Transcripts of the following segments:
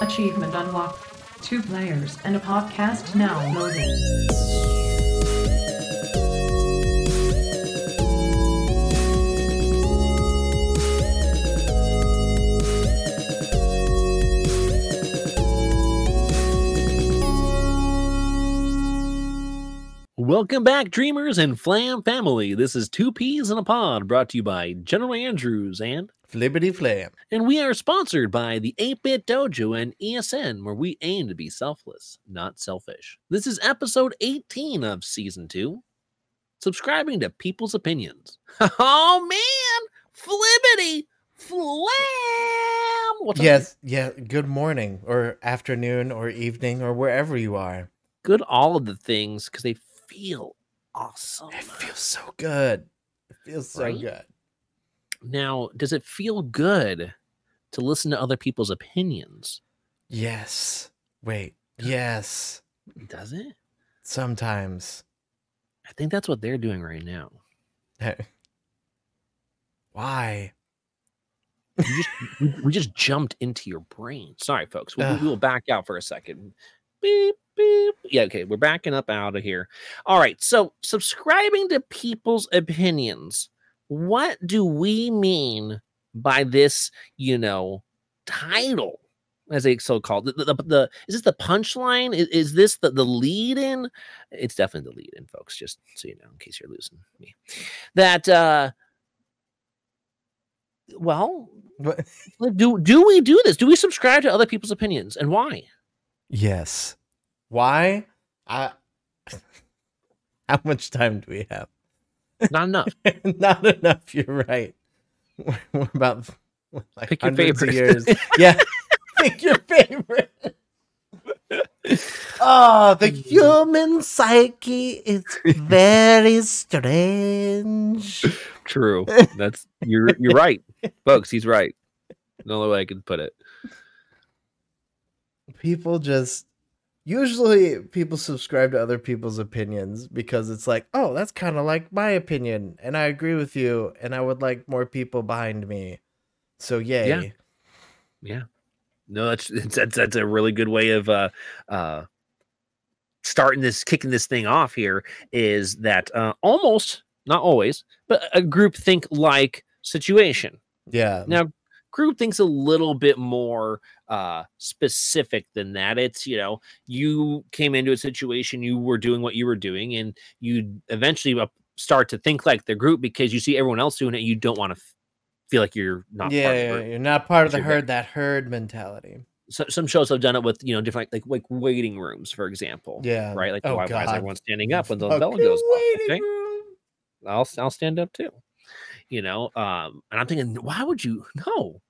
Achievement unlocked. Two players and a podcast now loading. Welcome back, dreamers and flam family. This is Two Peas in a Pod, brought to you by General Andrews and Flippity flam. and we are sponsored by the 8-Bit Dojo and ESN, where we aim to be selfless, not selfish. This is episode 18 of season two. Subscribing to people's opinions. Oh man, flippity flam. What's up, Yes, yeah. Good morning, or afternoon, or evening, or wherever you are. good all of the things because they feel awesome. It feels so good. It feels so Right? good. Now, does it feel good to listen to other people's opinions? Yes. Wait. Yes. Does it? Sometimes. I think that's what they're doing right now. Why? You just, we, we just jumped into your brain. Sorry, folks. We, we will back out for a second. Beep, beep. Yeah, okay. We're backing up out of here. All right. So, subscribing to people's opinions. What do we mean by this, you know, title? As they so called the, the, the is this the punchline? Is, is this the, the lead in? It's definitely the lead in, folks, just so you know, in case you're losing me. That uh well, do do we do this? Do we subscribe to other people's opinions and why? Yes. Why? I. How much time do we have? Not enough. Not enough. You're right. We're about like Pick your favorite. years. Yeah. Pick your favorite. Oh, the mm. human psyche is very strange. True. That's you're you're right, folks. He's right. No way I can put it. People just usually people subscribe to other people's opinions because it's like, oh, that's kind of like my opinion, and I agree with you, and I would like more people behind me. So yay. Yeah. No, that's that's that's a really good way of uh uh starting this kicking this thing off here is that uh almost not always, but a group think like situation. Yeah. Now, group thinks a little bit more uh specific than that. It's, you know, you came into a situation, you were doing what you were doing, and you eventually start to think like the group because you see everyone else doing it. You don't want to f- feel like you're not yeah, part of the yeah, you're not part of the herd. That herd mentality. So, some shows have done it with you know different like like waiting rooms, for example. Yeah. Right. Like Oh, why, why is everyone standing up when the bell goes off? Okay? I'll I'll stand up too. You know, um, and I'm thinking, why would you? No,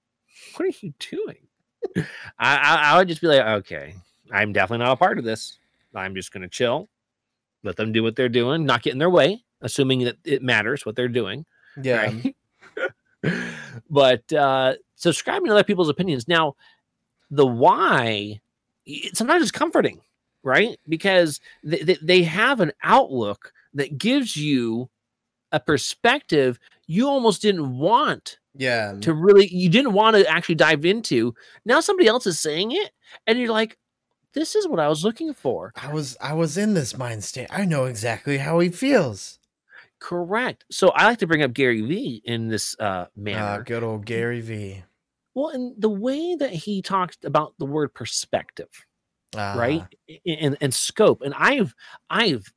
what are you doing? I, I I would just be like, okay, I'm definitely not a part of this. I'm just gonna chill, let them do what they're doing, not get in their way, assuming that it matters what they're doing. Yeah. Right? but uh, subscribing to other people's opinions now, the why it, sometimes it's comforting, right? Because they, they, they have an outlook that gives you a perspective you almost didn't want Yeah. to really you didn't want to actually dive into now somebody else is saying it and you're like this is what i was looking for I was I was in this mind state. I know exactly how he feels. correct so i like to bring up gary vee in this uh Ah, manner good old Gary V. well and the way that he talked about the word perspective right Ah, and and scope and i've i've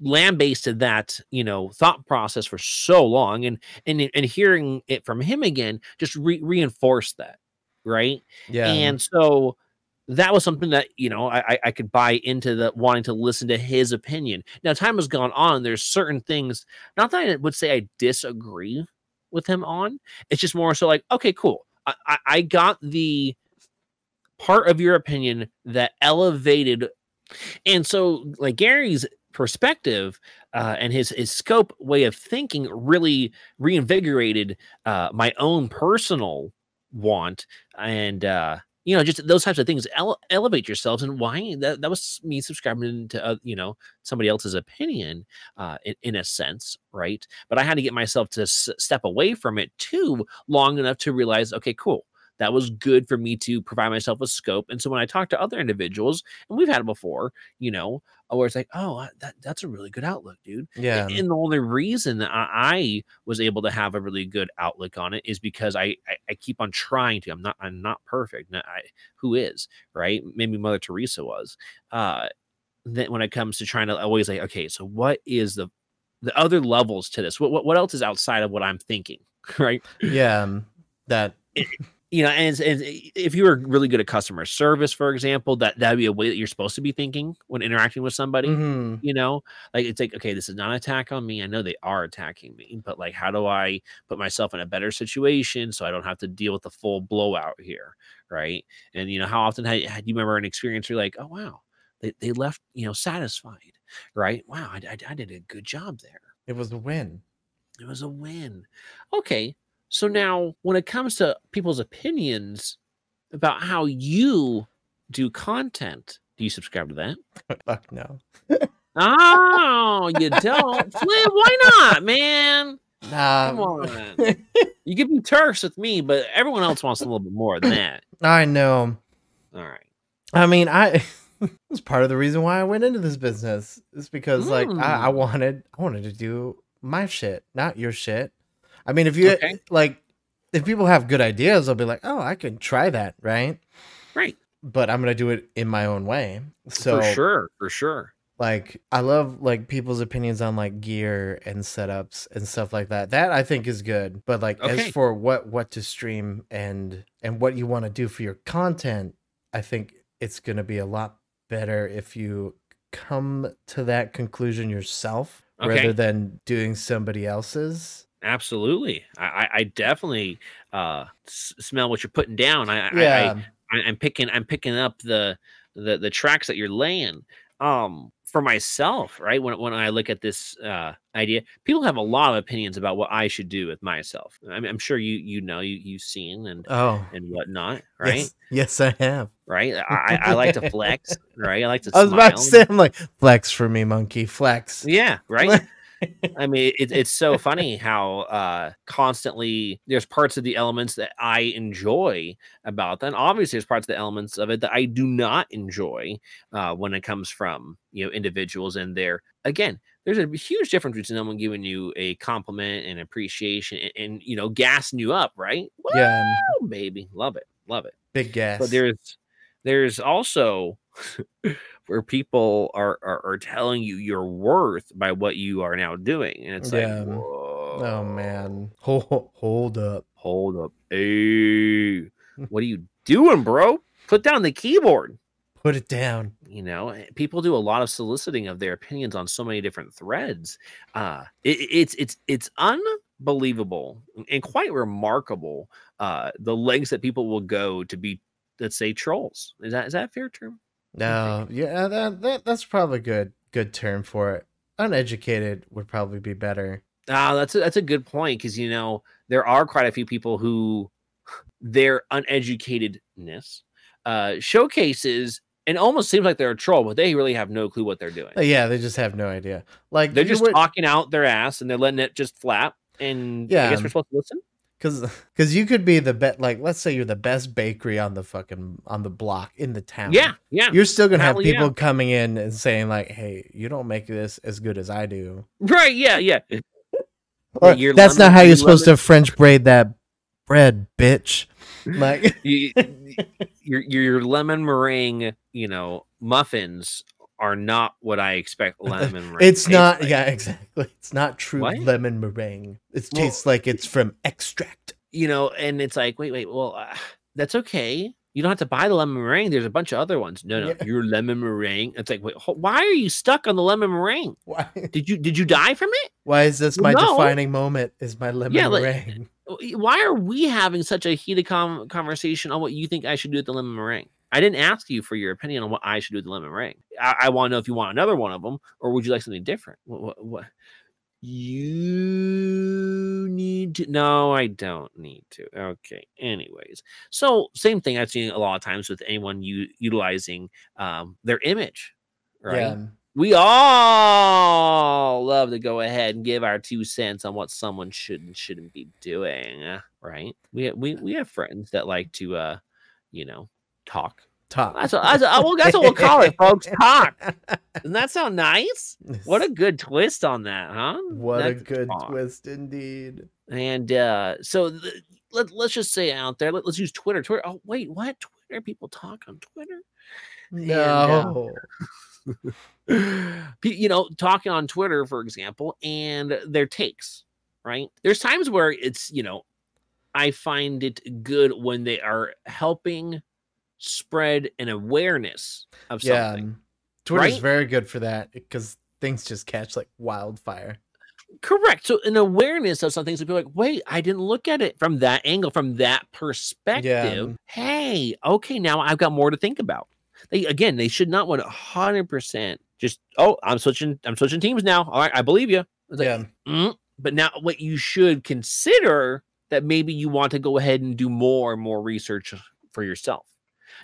lambasted that you know thought process for so long and and and hearing it from him again just re- reinforced that right Yeah. and so that was something that you know I, I- I could buy into the wanting to listen to his opinion now time has gone on there's certain things not that i would say i disagree with him on it's just more so like okay cool i i, I got the part of your opinion that elevated and so like gary's perspective uh, and his his scope way of thinking really reinvigorated uh, my own personal want and uh you know just those types of things. Ele- elevate yourselves and why that, that was me subscribing to uh, you know somebody else's opinion uh in, in a sense right? But i had to get myself to s- step away from it too long enough to realize okay cool that was good for me to provide myself a scope. And so when I talk to other individuals, and we've had it before, you know, where it's like, oh, that, that's a really good outlook, dude. Yeah. And the only reason that I, I was able to have a really good outlook on it is because I, I I keep on trying to. I'm not I'm not perfect. No, I, who is right? Maybe Mother Teresa was. Uh, then when it comes to trying to always like, okay, so what is the the other levels to this? What what, what else is outside of what I'm thinking, right? Yeah. um, That you know, and, and if you were really good at customer service, for example, that that'd be a way that you're supposed to be thinking when interacting with somebody mhm, you know? Like it's like okay this is not an attack on me. I know they are attacking me but like how do i put myself in a better situation so i don't have to deal with the full blowout here right? And you know how often had, had you remember an experience where you're like oh wow they, they left you know satisfied right? Wow I, I, I did a good job there. It was a win. it was a win. Okay so now when it comes to people's opinions about how you do content do you subscribe to that Fuck no. Oh, you don't, Flip? Why not, man? Nah. Come on. You can be Turks with me, but everyone else wants a little bit more than that. I know. All right. I mean, I it's part of the reason why I went into this business. Is because like I, I Mm. wanted I wanted to do my shit, not your shit. I mean, if you Okay. like, if people have good ideas, I'll be like, oh, I can try that, right? Right. But I'm gonna do it in my own way. So for sure. For sure. like I love like people's opinions on like gear and setups and stuff like that. That I think is good. But like Okay. as for what what to stream and and what you want to do for your content, I think it's going to be a lot better if you come to that conclusion yourself Okay. rather than doing somebody else's. Absolutely. I, I, I definitely uh, s- smell what you're putting down. I, I, Yeah. I, I'm picking. I'm picking up the the the tracks that you're laying. Um, for myself, right? When when I look at this uh idea, people have a lot of opinions about what I should do with myself. I mean, I'm sure you you know you you've seen and oh. and whatnot, right? Yes, yes, I have. Right. I, I I like to flex, right? I like to. I was about to say, I'm like, flex for me, monkey, flex. Yeah, right. I mean, it, it's so funny how uh, constantly there's parts of the elements that I enjoy about that. And obviously, there's parts of the elements of it that I do not enjoy uh, when it comes from you know individuals and their again. There's a huge difference between someone giving you a compliment and appreciation and, and you know gassing you up, right? Yeah, Woo, baby, love it, love it. big gas. But there's there's also where people are, are are telling you your worth by what you are now doing, and it's Yeah. like, Oh man, hold, hold up. hold up, hey, what are you doing, bro? Put down the keyboard. Put it down. You know, eh, people do a lot of soliciting of their opinions on so many different threads. Uh, it, it's it's it's unbelievable and quite remarkable. Uh, the lengths that people will go to be, let's say, trolls. Is that is that fair term? No, yeah, that, that that's probably good good term for it. Uneducated would probably be better. Ah, that's a, that's a good point because you know there are quite a few people who their uneducatedness uh, showcases and almost seems like they're a troll, but they really have no clue what they're doing. Uh, Yeah, they just have no idea. Like They're just would- talking out their ass and they're letting it just flap. And yeah, I guess we're supposed to listen. Cause, cause you could be the bet. Like, let's say you're the best bakery on the fucking on the block in the town. Yeah, yeah, you're still gonna have Hell yeah. people coming in and saying like, "Hey, you don't make this as good as I do." right, yeah, yeah. Or, your That's lemon- not how you're supposed lemon- to French braid that bread, bitch. Like, You- your your lemon meringue, you know, muffins are not what I expect lemon meringue. it's not. like. Yeah, exactly. It's not true What? lemon meringue. It Well- tastes like it's from extract. you know, and it's like, wait, wait, well, uh, that's okay. You don't have to buy the lemon meringue. There's a bunch of other ones. No, no, Yeah. your lemon meringue. It's like, wait, why are you stuck on the lemon meringue? Why? Did you did you die from it? Why is this my No. defining moment? Is my lemon Yeah, meringue? W- Why are we having such a heated com- conversation on what you think I should do with the lemon meringue? I didn't ask you for your opinion on what I should do with the lemon meringue. I, I want to know if you want another one of them, or would you like something different? What, what, what? You need to. No, I don't need to. Okay. Anyways, so same thing I've seen a lot of times with anyone u- utilizing um, their image, right? Yeah. we all love to go ahead and give our two cents on what someone should and shouldn't be doing, right? We we we have friends that like to uh, you know, talk. Talk. That's what, that's, what- that's what we'll call it, folks. Talk. Doesn't that sound nice? What a good twist on that, huh? what a good talk. twist indeed. And uh, so th- let, let's just say out there, let, us use Twitter. Twitter. Oh, wait, what? Twitter? People talk on Twitter? No. Pe- you know, talking on Twitter, for example, and their takes, right? There's times where it's, you know, I find it good when they are helping spread an awareness of yeah. something. Twitter's right? very good for that because things just catch like wildfire. Correct. So an awareness of something, so people are like, wait, I didn't look at it from that angle, from that perspective. Yeah. Hey, okay, now I've got more to think about. They again, they should not want hundred percent just oh, I'm switching, I'm switching teams now. All right, I believe you. Like, Yeah. "Mm," but now what you should consider that maybe you want to go ahead and do more and more research for yourself.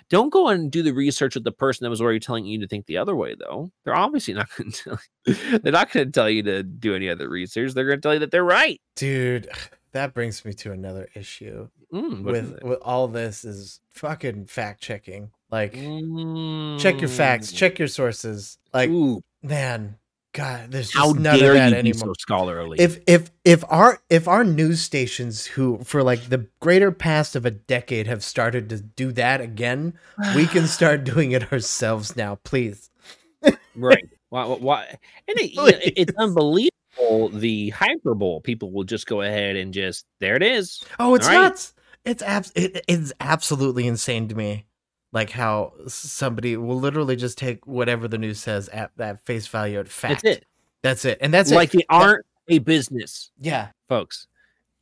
Don't go and do the research with the person that was already telling you to think the other way, though. They're obviously not going to tell you. They're not going to tell you to do any other research. They're going to tell you that they're right. Dude, that brings me to another issue Mm, with it? with all this is fucking fact checking. Like check your facts, Mm. check your sources. Like Ooh, man, God, there's just how none dare of that you be anymore. so scholarly? if if if our if our news stations who for like the greater past of a decade have started to do that again, we can start doing it ourselves now, please. right? Why? why-? And it, you know, it- it's unbelievable the hyperbole. People will just go ahead and just there it is. Oh, it's All right. nuts. It's abs- it, it's absolutely insane to me. Like how somebody will literally just take whatever the news says at that face value at fact. That's it. That's it. And that's like it. they aren't a business. Yeah. folks,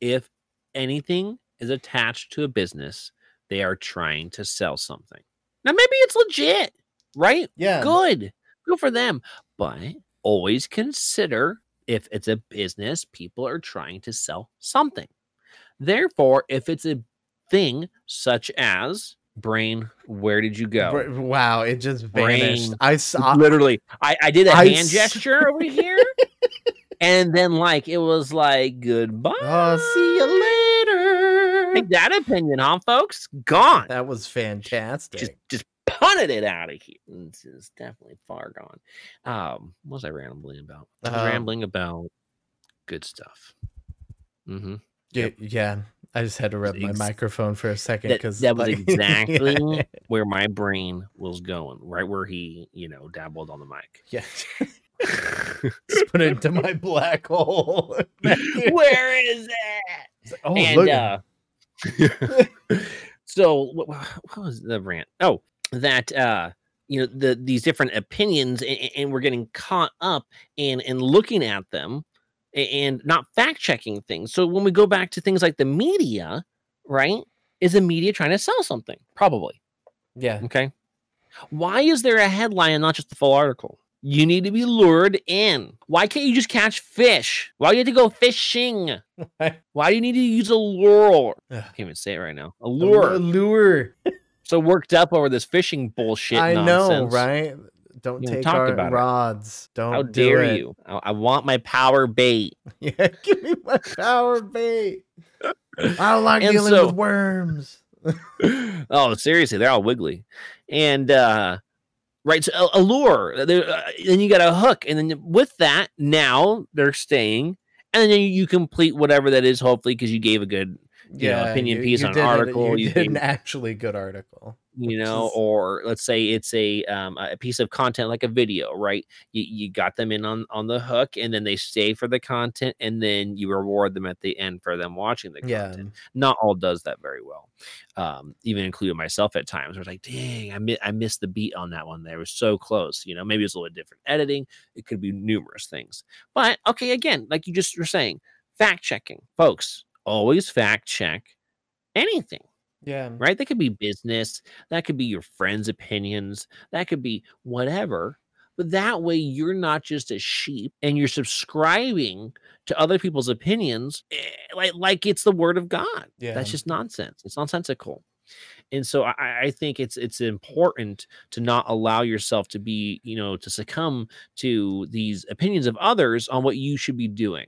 if anything is attached to a business, they are trying to sell something. Now, maybe it's legit, right? Yeah. Good. Good for them. But always consider if it's a business, people are trying to sell something. Therefore, if it's a thing such as brain, where did you go? Wow, it just vanished. Brain. I saw Literally, I, I did a I hand s- gesture over here. and then like it was like goodbye. Oh, see you later. Take that opinion, huh, folks? Gone. That was fantastic. Just just punted it out of here. It's, it's definitely far gone. Um, what was I rambling about? Um, rambling about good stuff. Mm-hmm. yeah, yeah. I just had to rub my microphone for a second That, because that was exactly where my brain was going, right where he, you know, dabbled on the mic. yeah. Just put it into my black hole. where is it? oh, and uh, so what, what was the rant? Oh, that uh, you know the these different opinions, and, and we're getting caught up in and looking at them and not fact checking things. So when we go back to things like the media, right? Is the media trying to sell something? Probably. yeah. Okay. Why is there a headline and not just the full article? You need to be lured in. Why can't you just catch fish? Why do you have to go fishing? Why do you need to use a lure? I can't even say it right now. A lure. A Lure. So worked up over this fishing bullshit. I know, right? Don't You know, take talk our about it. rods. Don't How do dare it. you? I, I want my power bait. Yeah, give me my power bait. I don't like And dealing so- with worms. oh, seriously, they're all wiggly. And uh right, so a, a lure. there- Uh, then you got a hook, and then with that, now they're staying, and then you, you complete whatever that is, hopefully, because you gave a good, you know, opinion piece on an article, You, you did an actually good article. You know, or let's say it's a um, a piece of content like a video, right? You, you got them in on on the hook, and then they stay for the content, and then you reward them at the end for them watching the Yeah. content. Not all does that very well. Um, even including myself at times, where it's like, dang, I mi- I missed the beat on that one. There was so close. You know, maybe it's a little different editing. It could be numerous things. But okay, again, like you just were saying, fact checking, folks. Always fact check anything Yeah. right? That could be business, that could be your friends' opinions, that could be whatever. But that way, you're not just a sheep and you're subscribing to other people's opinions eh, like, like it's the word of God. Yeah. That's just nonsense. It's nonsensical. And so I, I think it's it's important to not allow yourself to be, you know, to succumb to these opinions of others on what you should be doing.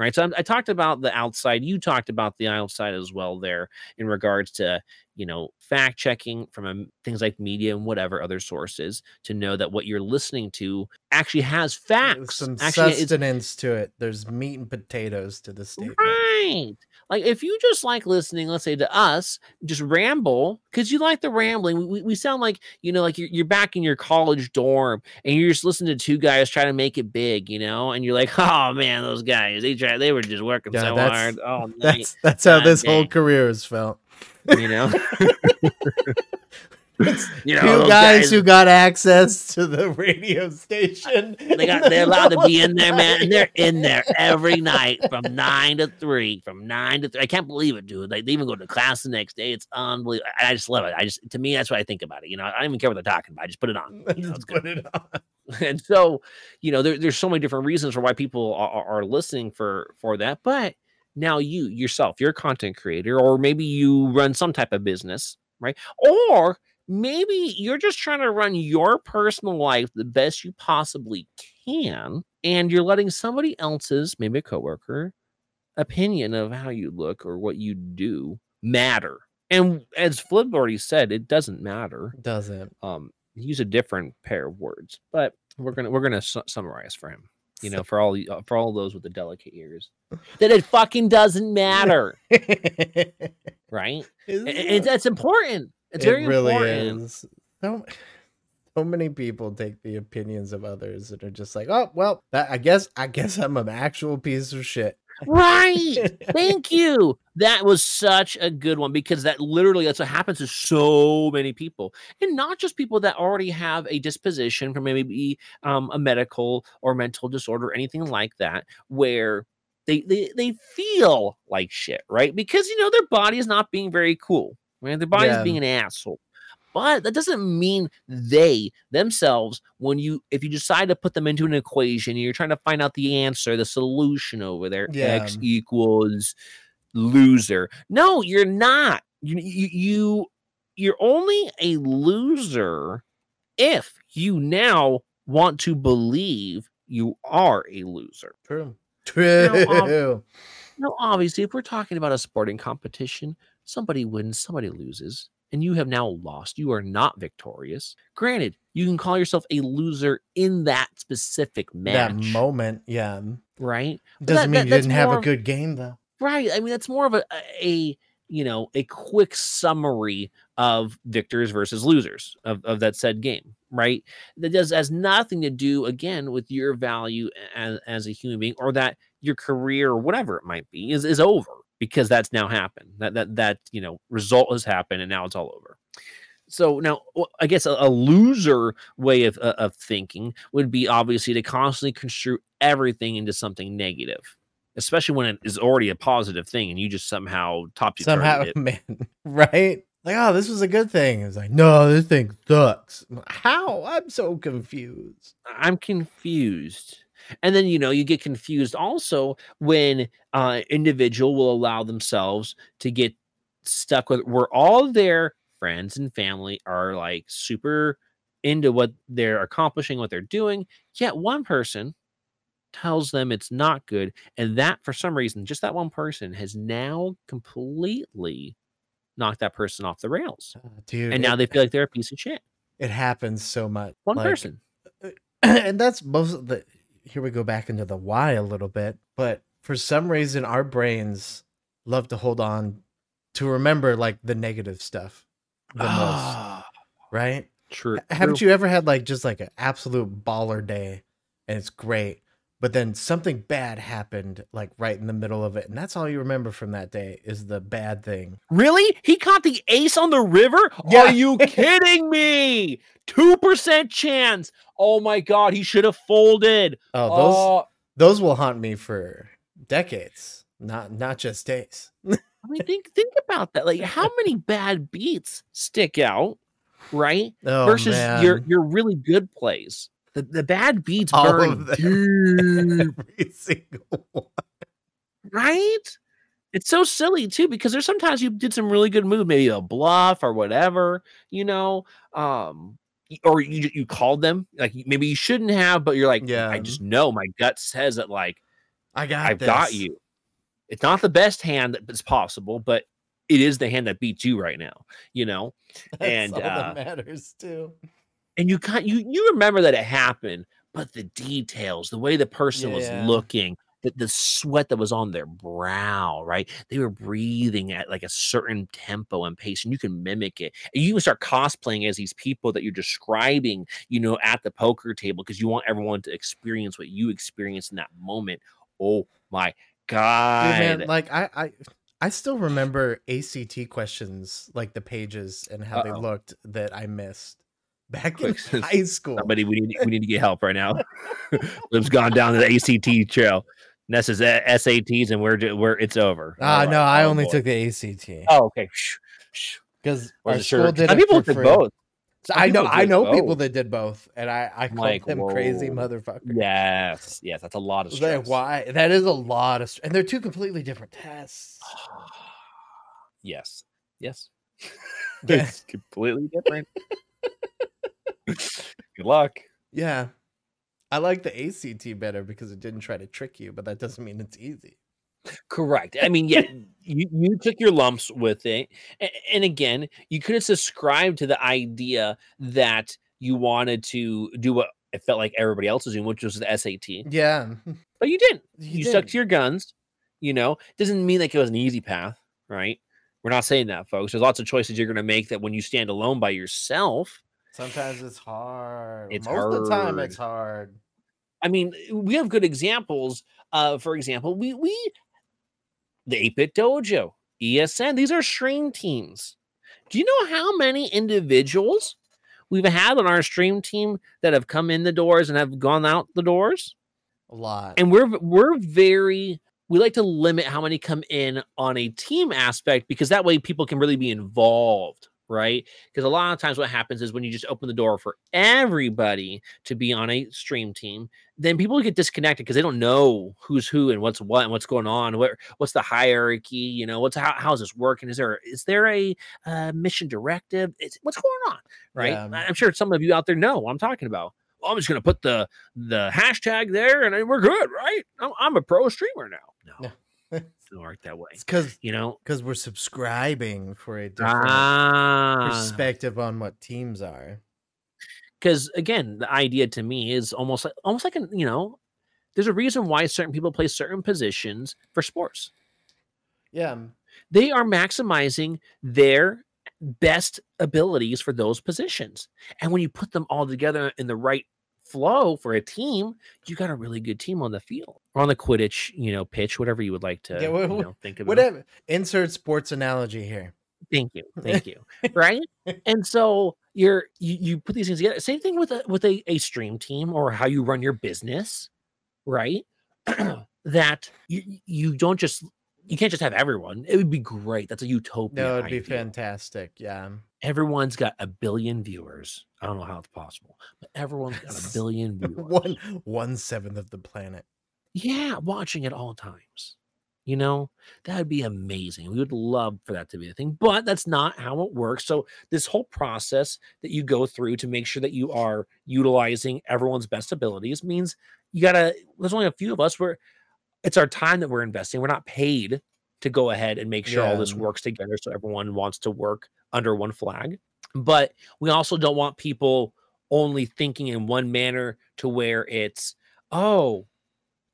Right? So I'm, I talked about the outside. You talked about the outside as well there in regards to you know fact checking from um, things like media and whatever other sources to know that what you're listening to actually has There's facts. some actually, sustenance to it. There's meat and potatoes to the statement. Right. Like if you just like listening, let's say to us, just ramble because you like the rambling. We, we sound like, you know, like you're, you're back in your college dorm and you're just listening to two guys trying to make it big, you know, and you're like, oh man, those guys, they tried, they were just working Yeah, so hard. Oh, That's that's how God this whole career has felt. you know, you know, Two those guys, who got access to the radio station. they got they're allowed to be in there, man. And they're in there every night from nine to three. From nine to three. I can't believe it, dude. Like they even go to class the next day. It's unbelievable. I just love it. I just to me, that's what I think about it. You know, I don't even care what they're talking about. I just put it on. You know, Just put it on. and so, you know, there, there's so many different reasons for why people are, are- are listening for for that. But now you yourself, you're a content creator, or maybe you run some type of business, right? Or maybe you're just trying to run your personal life the best you possibly can, and you're letting somebody else's, maybe a coworker, opinion of how you look or what you do matter. And as Flip already said, it doesn't matter Doesn't. um use a different pair of words but we're gonna we're gonna su- summarize for him you know for all uh, for all those with the delicate ears that it fucking doesn't matter right it? and that's important it's very it really important. is. So, so many people take the opinions of others and are just like, oh well, that I guess I guess I'm an actual piece of shit. right! Thank you! That was such a good one because that literally that's what happens to so many people. And not just people that already have a disposition for maybe um, a medical or mental disorder or anything like that where they, they they feel like shit right? Because you know their body is not being very cool right their body's Yeah. being an asshole but that doesn't mean they themselves when you if you decide to put them into an equation you're trying to find out the answer the solution over there Yeah. x equals loser no you're not you, you you you're only a loser if you now want to believe you are a loser True. um, True. now, obviously, if we're talking about a sporting competition, somebody wins, somebody loses, and you have now lost. You are not victorious. Granted, you can call yourself a loser in that specific match, that moment, yeah. Mm. right? Doesn't that- mean that- you didn't have a good game though. Right. I mean, that's more of a, a you know a quick summary of victors versus losers of, of that said game right that does has nothing to do again with your value as, as a human being or that your career or whatever it might be is, is over because that's now happened that that that you know result has happened and now it's all over so now I guess a, a loser way of, uh, of thinking would be obviously to constantly construe everything into something negative especially when it is already a positive thing and you just somehow top Somehow, man, right? Like, oh, this was a good thing. It's like, no, this thing sucks. How? I'm so confused. I'm confused. And then you know you get confused also when uh individual will allow themselves to get stuck with where all their friends and family are like super into what they're accomplishing, what they're doing, yet one person tells them it's not good and that for some reason just that one person has now completely knocked that person off the rails Uh, dude. and now it, they feel like they're a piece of shit it happens so much. one Like, person and that's most of the here we go back into the why a little bit but for some reason our brains love to hold on to remember like the negative stuff the most Ah, right? True haven't you ever had like just like an absolute baller day and it's great but then something bad happened like right in the middle of it and that's all you remember from that day is the bad thing Really? He caught the ace on the river? Yeah. Are you kidding me? 2% chance. Oh my god, he should have folded. oh those Oh, those will haunt me for decades not not just days I mean think think about that. Like how many bad beats stick out, right? oh, Versus your your really good plays. The the bad beats All burn of them. deep, every single one right? It's so silly too because there's sometimes you did some really good move, maybe a bluff or whatever, you know, um, or you you called them like maybe you shouldn't have, but you're like, Yeah. I just know my gut says that like I got I've got you. It's not the best hand that's possible, but it is the hand that beats you right now, you know? That's and, all uh, that matters too. And you kind you you remember that it happened, but the details, the way the person Yeah. was looking, the, the sweat that was on their brow, right? They were breathing at like a certain tempo and pace, and you can mimic it. And you can start cosplaying as these people that you're describing, you know, at the poker table because you want everyone to experience what you experienced in that moment. Oh my god. Dude, man, like I, I, I still remember ACT questions, like the pages and how they Uh-oh. looked that I missed back in Quick, high school. Somebody, we need we need to get help right now. Liv's gone down to the ACT trail. Ness is at SATs, and we're we're it's over. Ah, All no, right. I Oh, only boy. took the ACT Oh, okay. Shh, shh. because Was our school sure? did Some it people for took free. both. So Some I know, people I did know people that did both, and I, I called Like, them crazy whoa. motherfucker. Yes, yes, that's a lot of I was like, why? That is a lot of, str- and they're two completely different tests. yes, yes. Yeah. it's completely different. Good luck. Yeah, I like the ACT better because it didn't try to trick you, but that doesn't mean it's easy. Correct. I mean, yeah, you, you took your lumps with it. A- And again, you could have subscribed to the idea that you wanted to do what it felt like everybody else was doing, which was the SAT. Yeah, But you didn't. You You, stuck didn't. to your guns. You know, doesn't mean like it was an easy path, right? We're not saying that, folks. There's lots of choices you're going to make that when you stand alone by yourself. Sometimes it's hard. It's Most of the time, it's hard. I mean, we have good examples. Uh, for example, we we the 8-bit dojo, ESN, these are stream teams. Do you know how many individuals we've had on our stream team that have come in the doors and have gone out the doors? A lot. And we're we're very we like to limit how many come in on a team aspect because that way people can really be involved, right? Because a lot of times what happens is when you just open the door for everybody to be on a stream team, then people get disconnected because they don't know who's who and what's what and what's going on. What what's the hierarchy? You know, what's how how's this working? Is there is there a uh, mission directive? It's, what's going on? Right? Yeah. I- I'm sure some of you out there know what I'm talking about. Well, I'm just gonna put the the hashtag there and we're good, right? I'm, I'm a pro streamer now. No, No. doesn't work that way. It's because You know, because we're subscribing for a different ah, perspective on what teams are. because again, the idea to me is almost like almost like an you know, there's a reason why certain people play certain positions for sports. Yeah, They are maximizing their best abilities for those positions, and when you put them all together in the right flow for a team, you got a really good team on the field or on the Quidditch, you know, pitch, whatever you would like to Yeah, you know, think of. whatever. Insert sports analogy here. Thank you, thank you. right, and so you're you, you put these things together. Same thing with a with a, a stream team or how you run your business, right? that you you don't just you can't just have everyone. It would be great. That's a utopia. No, it'd be ideal. fantastic. Yeah. Everyone's got a billion viewers. I don't know how it's possible, but everyone's got a billion viewers. one one seventh of the planet. Yeah, watching at all times. You know, that would be amazing. We would love for that to be a thing, but that's not how it works. So, this whole process that you go through to make sure that you are utilizing everyone's best abilities means you got to, there's only a few of us where it's our time that we're investing. We're not paid to go ahead and make sure all this works together. So, everyone wants to work under one flag. But we also don't want people only thinking in one manner to where it's, oh,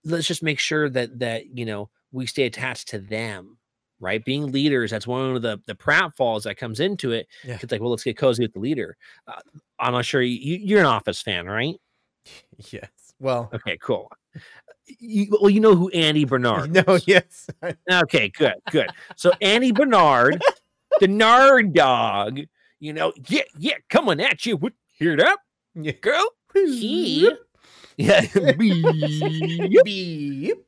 let's just make sure that that you know we stay attached to them right being leaders that's one of the the pratfalls that comes into it Yeah. it's like well let's get cozy with the leader uh, i'm not sure you, you're an office fan right Yes. Well, okay cool you, well you know who andy bernard no, is. yes. okay good good so andy bernard the nard dog you know yeah yeah coming at you with hear it up Yeah. girl he yeah beep. Beep.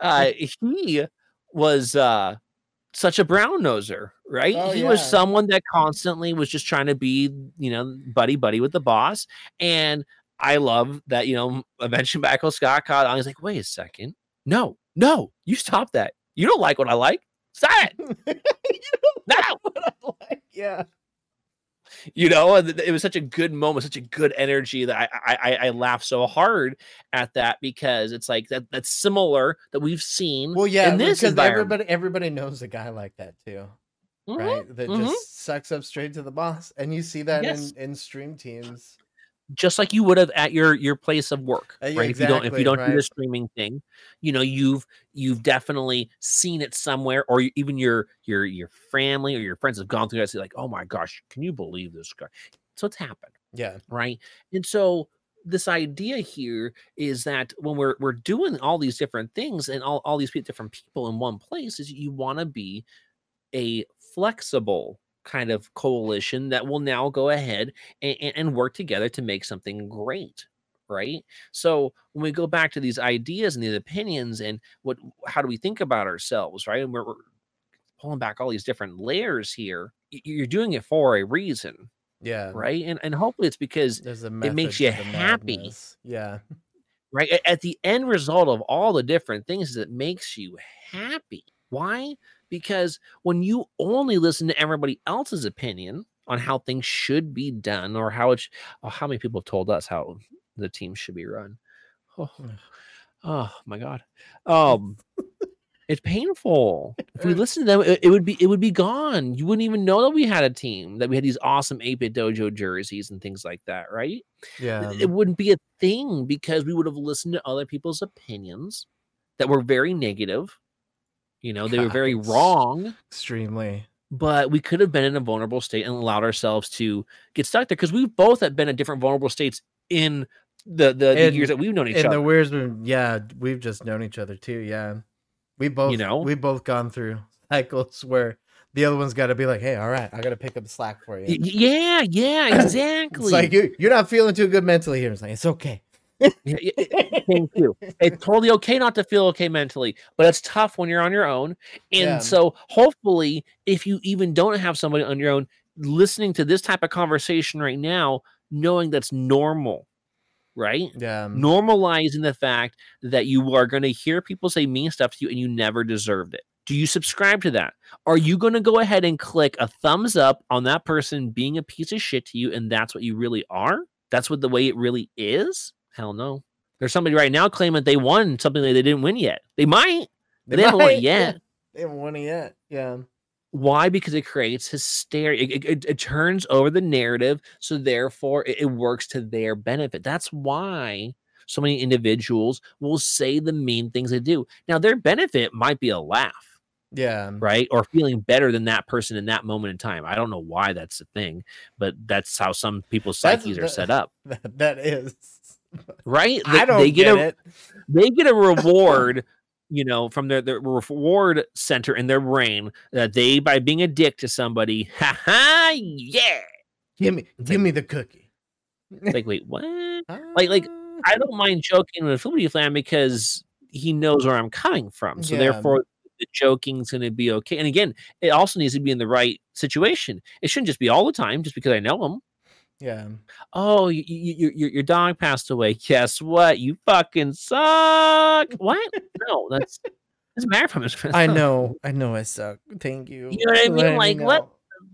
uh he was uh such a brown noser right Oh, he was someone that constantly was just trying to be you know buddy buddy with the boss and i love that you know eventually michael scott caught on he's like wait a second no no you stop that you don't like what i like stop it no yeah. you know it was such a good moment such a good energy that i i i laughed so hard at that because it's like that that's similar that we've seen Well, yeah, because everybody everybody knows a guy like that too, Mhm, right? That mhm. just sucks up straight to the boss, and you see that Yes. in in stream teams. Just like you would have at your your place of work Uh, yeah, right? If you don't if you don't do the streaming thing you know you've you've definitely seen it somewhere or even your your your family or your friends have gone through that say like oh my gosh can you believe this guy? So it's happened Yeah, right? And so this idea here is that when we're we're doing all these different things and all, all these different people in one place is you want to be a flexible kind of coalition that will now go ahead and, and work together to make something great right so when we go back to these ideas and these opinions and what how do we think about ourselves right and we're, we're pulling back all these different layers here you're doing it for a reason yeah. right and and hopefully it's because it makes you happy. madness. Yeah, right at the end result of all the different things is it makes you happy why because when you only listen to everybody else's opinion on how things should be done or how it sh- oh, how many people have told us how the team should be run. Oh, oh my god. Um it's painful. If we listen to them it, it would be it would be gone. You wouldn't even know that we had a team that we had these awesome 8-bit dojo jerseys and things like that right? Yeah. it wouldn't be a thing because we would have listened to other people's opinions that were very negative. You know, they were very wrong, Extremely. but we could have been in a vulnerable state and allowed ourselves to get stuck there because we've both have been in different vulnerable states in the the, years that we've known each And other. the weird's been, yeah, we've just known each other too. Yeah, we both, you know? we both gone through cycles where the other one's got to be like, "Hey, all right, I got to pick up the slack for you." Yeah, yeah, exactly. It's like you, you're not feeling too good mentally here. It's like it's okay. Thank you. It's totally okay not to feel okay mentally, but it's tough when you're on your own. And Yeah. so, hopefully, if you even don't have somebody on your own, listening to this type of conversation right now, knowing that's normal, right? Yeah, um Normalizing the fact that you are going to hear people say mean stuff to you and you never deserved it. Do you subscribe to that? Are you going to go ahead and click a thumbs up on that person being a piece of shit to you and that's what you really are? That's what the way it really is? Hell no. There's somebody right now claiming they won something that they didn't win yet. They might, but they, haven't won it yet. They haven't won it yet. Yeah, Why? Because it creates hysteria. It, it- it- turns over the narrative. So therefore, it, it works to their benefit. That's why so many individuals will say the mean things they do. Now, their benefit might be a laugh, yeah, right? Or feeling better than that person in that moment in time. I don't know why that's a thing, but that's how some people's That's- psyches are that- set up, that, that is. Right? I They- don't they get, a, it. they get a reward you know from their, their reward center in their brain that they by being a dick to somebody ha ha yeah Give me, It's give like- me the cookie. Like wait what like- like, Ah. i don't mind joking with Flippity Flam because he knows where i'm coming from so Yeah. therefore the joking's going to be okay and again it also needs to be in the right situation it shouldn't just be all the time just because i know him yeah, oh you, you, your your dog passed away guess what you fucking suck what no that's doesn't matter i'm his I know, I know, I suck. Thank you. You know what I mean? letting me Like, what?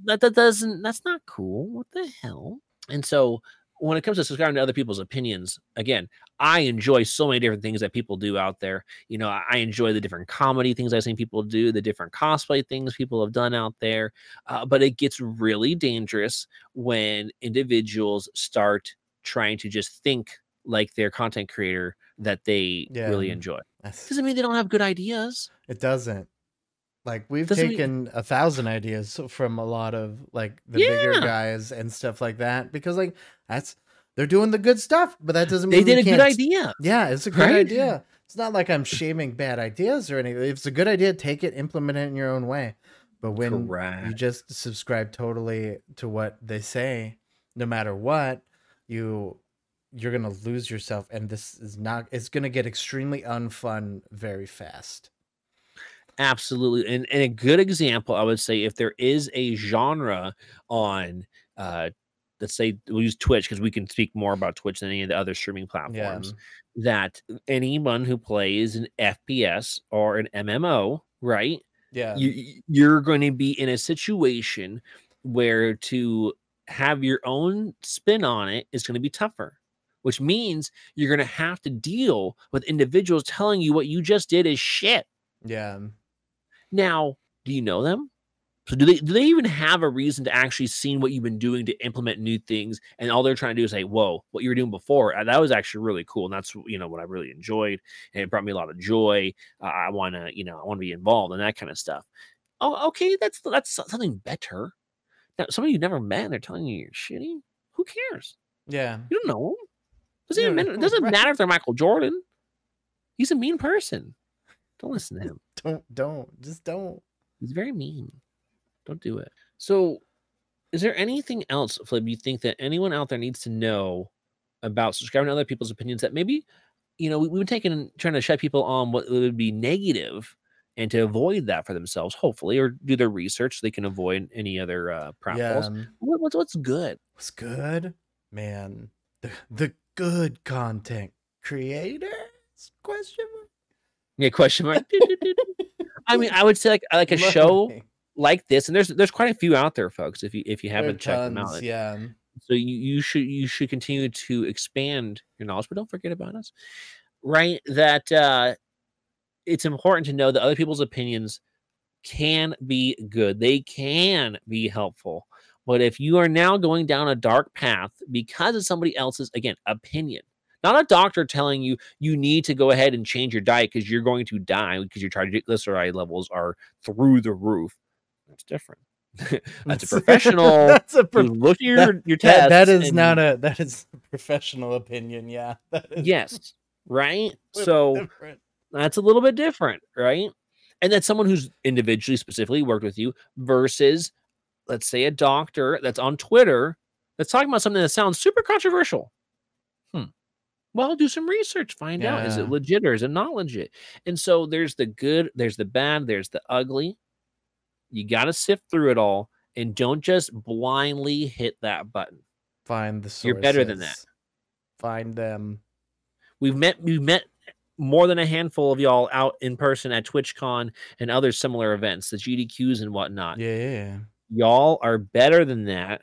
that that doesn't that's not cool. What the hell? And so when it comes to subscribing to other people's opinions, again, I enjoy so many different things that people do out there. You know, I enjoy the different comedy things I've seen people do, the different cosplay things people have done out there. Uh, but it gets really dangerous when individuals start trying to just think like their content creator that they really enjoy. Doesn't mean they don't have good ideas. It doesn't. Like we've Doesn't mean- taken a thousand ideas from a lot of like the bigger guys and stuff like that because like that's they're doing the good stuff, but that doesn't They mean we did a good idea. Yeah, it's a good Right? idea. It's not like I'm shaming bad ideas or anything. If it's a good idea, take it, implement it in your own way. But when you just subscribe totally to what they say, no matter what, you you're gonna lose yourself, and this is not. It's gonna get extremely unfun very fast. Absolutely. And, and a good example, I would say, if there is a genre on, uh, let's say we'll use Twitch because we can speak more about Twitch than any of the other streaming platforms, that anyone who plays an FPS or an MMO, right? Yeah, you, you're going to be in a situation where to have your own spin on it is going to be tougher, which means you're going to have to deal with individuals telling you what you just did is shit. Yeah. Now, do you know them? So do they do they even have a reason to actually see what you've been doing to implement new things? And all they're trying to do is say, "Whoa, what you were doing before uh, that was actually really cool." And that's you know what I really enjoyed, and it brought me a lot of joy. Uh, I want to you know I want to be involved and that kind of stuff. Oh, okay, that's that's something better. Now, somebody you never met, and they're telling you you're shitty. Who cares? Yeah. You don't know. 'em. Doesn't even matter. It doesn't right. matter if they're Michael Jordan. He's a mean person. Don't listen to him. Don't don't just don't. He's very mean. Don't do it. So, is there anything else, Flip, you think that anyone out there needs to know about subscribing to other people's opinions that maybe, you know, we, we've been taking trying to shed people on what would be negative and to avoid that for themselves, hopefully, or do their research so they can avoid any other uh, Yeah. um, What, what's what's good? What's good? Man. The the good content creators? Question mark. Yeah, question mark. I mean, I would say like like a show like this, and there's there's quite a few out there, folks. If you if you haven't checked them out, Yeah. so you, you should you should continue to expand your knowledge but don't forget about us right that uh it's important to know that other people's opinions can be good they can be helpful but if you are now going down a dark path because of somebody else's again opinion not a doctor telling you you need to go ahead and change your diet because you're going to die because your triglyceride levels are through the roof that's different that's a professional That's a pro- looked at your, that- your that, that is and- not a that is a professional opinion. Yeah. That is yes, right? So different. that's a little bit different, right? And that's someone who's individually, specifically worked with you versus, let's say, a doctor that's on Twitter that's talking about something that sounds super controversial. Hmm. Well, do some research, find out is it legit or is it not legit? And so there's the good, there's the bad, there's the ugly. You got to sift through it all and don't just blindly hit that button. Find the sources. You're better than that. Find them. We've met we've met more than a handful of y'all out in person at TwitchCon and other similar events, the GDQs and whatnot. Yeah, yeah, yeah. Y'all are better than that,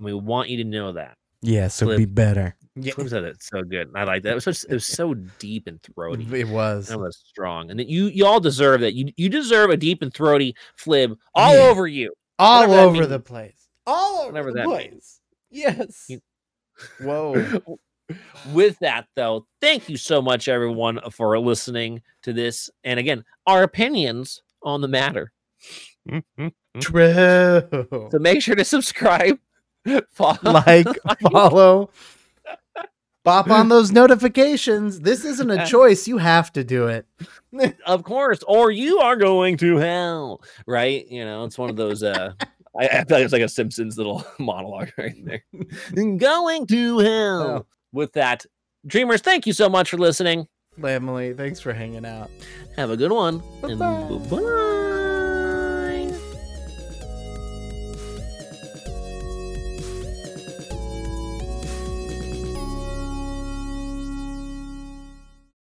and we want you to know that. Yeah, so Flip. be better. Yeah, Twim said it so good. I like that. It was, so, it was so deep and throaty. it was. That was strong, and you you all deserve that. You you deserve a deep and throaty Flip all Yeah. over you. All whatever over the place. All over Whatever the place. means. Yes. You- Whoa. With that, though, thank you so much, everyone, for listening to this. And again, our opinions on the matter. True. So make sure to subscribe, follow, like, follow, bop on those notifications. This isn't a choice. You have to do it. of course, or you are going to hell, right? You know, it's one of those. uh I, I feel like it's like a Simpsons little monologue right there. going to hell. Oh. With that, dreamers, thank you so much for listening. Family, thanks for hanging out. Have a good one. bye-bye.